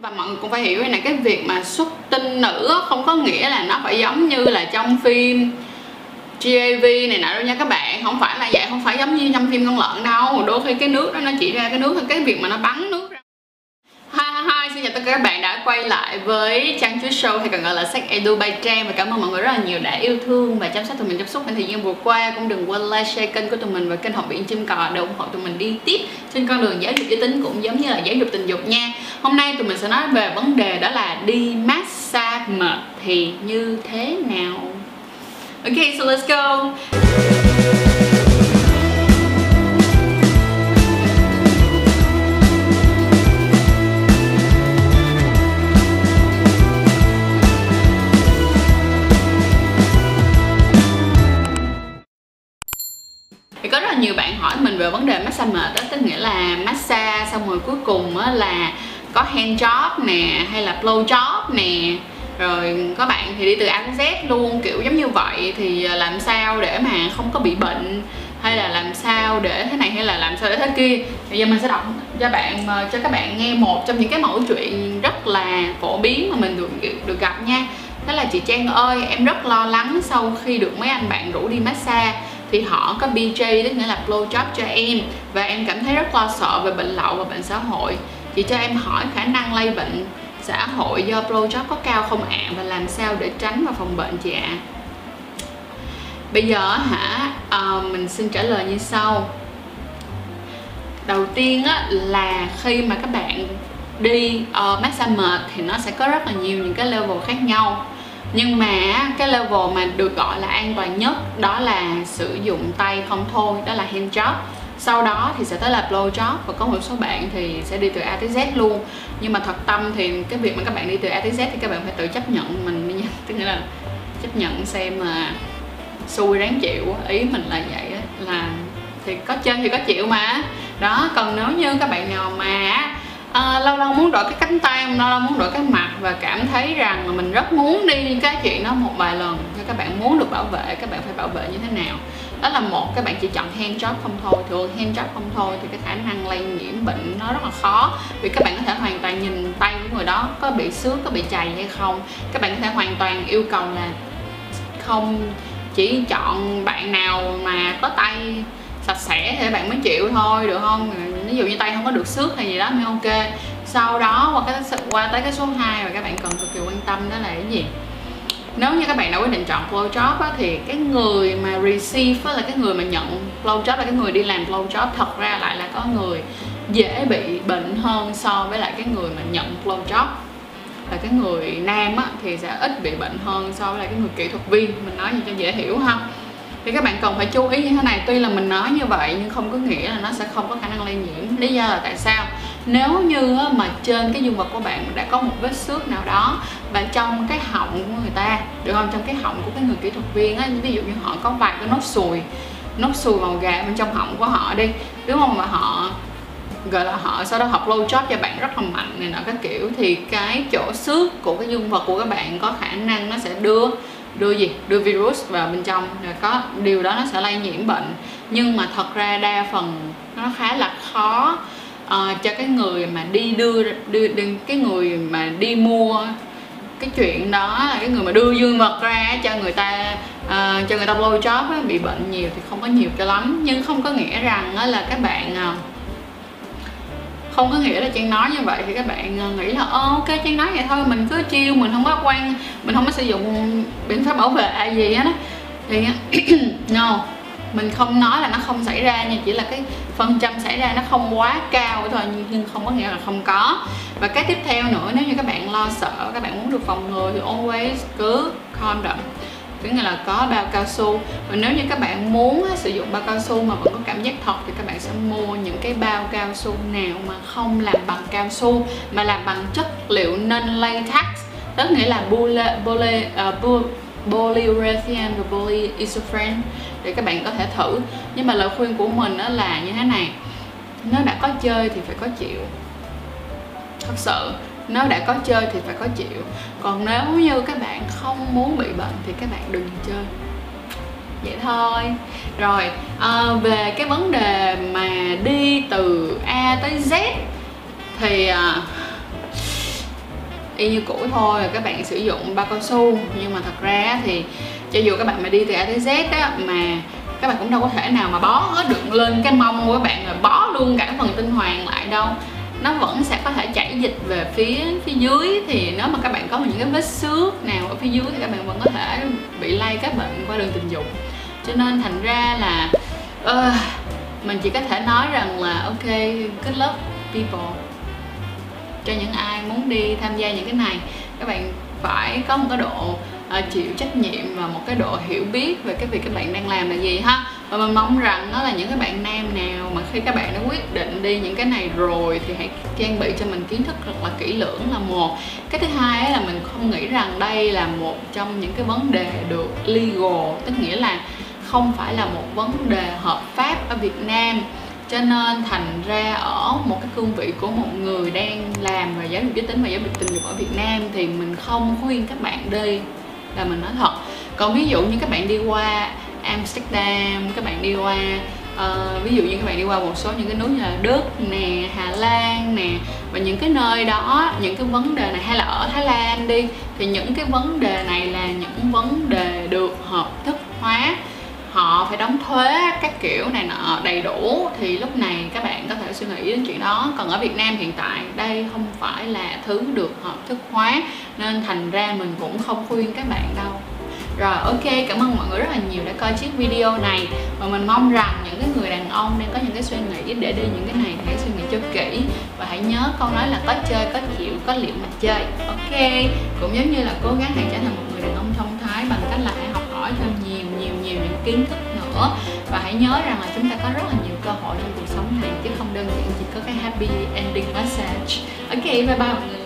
và mọi người cũng phải hiểu này cái việc mà xuất tinh nữ không có nghĩa là nó phải giống như là trong phim GAV này nọ đâu nha các bạn. Không phải là vậy không phải giống như trong phim con lợn đâu. Đôi khi cái nước đó nó chỉ ra cái nước cái việc mà nó bắn nước ra. Hi, hi, hi, xin chào tất cả các bạn đã quay lại với Trang Chuối Show hay còn gọi là Sách Edu by Trang. Và cảm ơn mọi người rất là nhiều đã yêu thương và chăm sóc tụi mình trong suốt khoảng thời gian vừa qua. Cũng đừng quên like, share kênh của tụi mình và kênh học viện chim cò để ủng hộ tụi mình đi tiếp trên con đường giáo dục giới tính cũng giống như là giáo dục tình dục nha hôm nay tụi mình sẽ nói về vấn đề đó là đi massage mệt thì như thế nào. Ok, so let's go. Thì có rất là nhiều bạn hỏi mình về vấn đề massage mệt đó tức nghĩa là massage xong rồi cuối cùng là có hand job nè, hay là blow job nè. Rồi có bạn thì đi từ A đến Z luôn, kiểu giống như vậy. Thì ờ, làm sao để mà không có bị bệnh? Hay là làm sao để thế này, hay là làm sao để thế kia? Bây giờ mình sẽ đọc cho bạn ờ, cho các bạn nghe một trong những cái mẫu chuyện rất là phổ biến mà mình được được gặp nha. Đó là chị Trang ơi, em rất lo lắng sau khi được mấy anh bạn rủ đi massage. Thì họ có BJ tức nghĩa là blow job cho em. Và em cảm thấy rất lo sợ về bệnh lậu và bệnh xã hội chị cho em hỏi khả năng lây bệnh xã hội do blowjob có cao không ạ à? và làm sao để tránh và phòng bệnh chị ạ à? bây giờ hả à, mình xin trả lời như sau đầu tiên á, là khi mà các bạn đi uh, massage mệt thì nó sẽ có rất là nhiều những cái level khác nhau nhưng mà cái level mà được gọi là an toàn nhất đó là sử dụng tay không thôi đó là hand job sau đó thì sẽ tới là blow job và có một số bạn thì sẽ đi từ A tới Z luôn. Nhưng mà thật tâm thì cái việc mà các bạn đi từ A tới Z thì các bạn phải tự chấp nhận mình nha tức nghĩa là chấp nhận xem mà xui ráng chịu ý mình là vậy là thì có chơi thì có chịu mà. Đó còn nếu như các bạn nào mà à, lâu lâu muốn đổi cái cánh tay lâu lâu muốn đổi cái mặt và cảm thấy rằng là mình rất muốn đi cái chuyện đó một vài lần cho các bạn muốn được bảo vệ các bạn phải bảo vệ như thế nào? Đó là một các bạn chỉ chọn hand job không thôi. Thường hand job không thôi thì cái khả năng lây nhiễm bệnh nó rất là khó. Vì các bạn có thể hoàn toàn nhìn tay của người đó có bị xước có bị chày hay không. Các bạn có thể hoàn toàn yêu cầu là không chỉ chọn bạn nào mà có tay sạch sẽ thì bạn mới chịu thôi, được không? Ví dụ như tay không có được xước hay gì đó mới ok. Sau đó qua cái, qua tới cái số 2 mà các bạn cần cực kỳ quan tâm đó là cái gì? Nếu như các bạn đã quyết định chọn flow job á, thì cái người mà receive á, là cái người mà nhận flow job là cái người đi làm flow job thật ra lại là có người dễ bị bệnh hơn so với lại cái người mà nhận flow job là cái người nam á, thì sẽ ít bị bệnh hơn so với lại cái người kỹ thuật viên. Mình nói gì cho dễ hiểu ha. Thì các bạn cần phải chú ý như thế này. Tuy là mình nói như vậy nhưng không có nghĩa là nó sẽ không có khả năng lây nhiễm. Lý do là tại sao? Nếu như mà trên cái dương vật của bạn đã có một vết xước nào đó và trong cái họng của người ta, được không? Trong cái họng của cái người kỹ thuật viên á, ví dụ như họ có vài cái nốt sùi nốt sùi màu gà bên trong họng của họ đi, đúng không? Mà họ, gọi là họ sau đó họ blow job cho bạn rất là mạnh này nọ các kiểu, thì cái chỗ xước của cái dương vật của các bạn có khả năng nó sẽ đưa đưa gì? Đưa virus vào bên trong, rồi có, điều đó nó sẽ lây nhiễm bệnh. Nhưng mà thật ra đa phần nó khá là khó uh, cho cái người mà đi đưa đưa, đưa cái người mà đi mua cái chuyện đó là cái người mà đưa dương vật ra cho người ta uh, cho người ta blow job á, bị bệnh nhiều thì không có nhiều cho lắm. Nhưng không có nghĩa rằng á, là các bạn uh, không có nghĩa là trang nói như vậy thì các bạn nghĩ là ok trang nói vậy thôi mình cứ chiêu mình không có quan mình không có sử dụng biện pháp bảo vệ gì hết á. Thì no mình không nói là nó không xảy ra nhưng chỉ là cái phần trăm xảy ra nó không quá cao thôi nhưng không có nghĩa là không có. Và cái tiếp theo nữa nếu như các bạn lo sợ các bạn muốn được phòng ngừa thì always cứ condom tức là có bao cao su. Và nếu như các bạn muốn sử dụng bao cao su mà vẫn có cảm giác thật thì các bạn sẽ mua những cái bao cao su nào mà không làm bằng cao su mà làm bằng chất liệu nên latex tức nghĩa là bule bole, ờ, uh, polyurethane và polyisopren để các bạn có thể thử. Nhưng mà lời khuyên của mình đó là như thế này nếu đã có chơi thì phải có chịu. Thật sự nếu đã có chơi thì phải có chịu. Còn nếu như các bạn không muốn bị bệnh thì các bạn đừng chơi. Vậy thôi. Rồi à, về cái vấn đề mà đi từ A tới Z thì à, y như cũ thôi các bạn sử dụng bao cao su. Nhưng mà thật ra thì cho dù các bạn mà đi từ A tới Z á mà các bạn cũng đâu có thể nào mà bó hết được lên cái mông của các bạn rồi bó luôn cả phần tinh hoàn lại đâu. Nó vẫn sẽ có thể chảy dịch về phía phía dưới. Thì nếu mà các bạn có những cái vết xước nào ở phía dưới thì các bạn vẫn có thể bị lây các bệnh qua đường tình dục. Cho nên thành ra là uh, mình chỉ có thể nói rằng là ok good luck people cho những ai muốn đi tham gia những cái này. Các bạn phải có một cái độ uh, chịu trách nhiệm và một cái độ hiểu biết về cái việc các bạn đang làm là gì ha. Và mình mong rằng đó là những cái bạn nam nào mà khi các bạn đã quyết định đi những cái này rồi thì hãy trang bị cho mình kiến thức thật là kỹ lưỡng là một. Cái thứ hai là mình không nghĩ rằng đây là một trong những cái vấn đề được legal tức nghĩa là không phải là một vấn đề hợp pháp ở Việt Nam cho nên thành ra ở một cái cương vị của một người đang làm về giáo dục giới tính và giáo dục tình dục ở Việt Nam thì mình không khuyên các bạn đi là mình nói thật. Còn ví dụ như các bạn đi qua Amsterdam các bạn đi qua uh, ví dụ như các bạn đi qua một số những cái nước như là Đức nè Hà Lan nè và những cái nơi đó những cái vấn đề này hay là ở Thái Lan đi thì những cái vấn đề này là những vấn đề được hợp thức hóa họ phải đóng thuế các kiểu này nọ đầy đủ, thì lúc này các bạn có thể suy nghĩ đến chuyện đó. Còn ở Việt Nam hiện tại, đây không phải là thứ được hợp thức hóa, nên thành ra mình cũng không khuyên các bạn đâu. Rồi, ok, cảm ơn mọi người rất là nhiều đã coi chiếc video này. Và mình mong rằng những cái người đàn ông đang có những cái suy nghĩ để đi những cái này hãy suy nghĩ cho kỹ. Và hãy nhớ câu nói là có chơi, có chịu, có liệu mà chơi. Ok, cũng giống như là cố gắng hãy trở thành một người đàn ông thông thái bằng cách là kiến thức nữa. Và hãy nhớ rằng là chúng ta có rất là nhiều cơ hội trong cuộc sống này chứ không đơn giản chỉ có cái happy ending message. Ok, bye bye mọi người.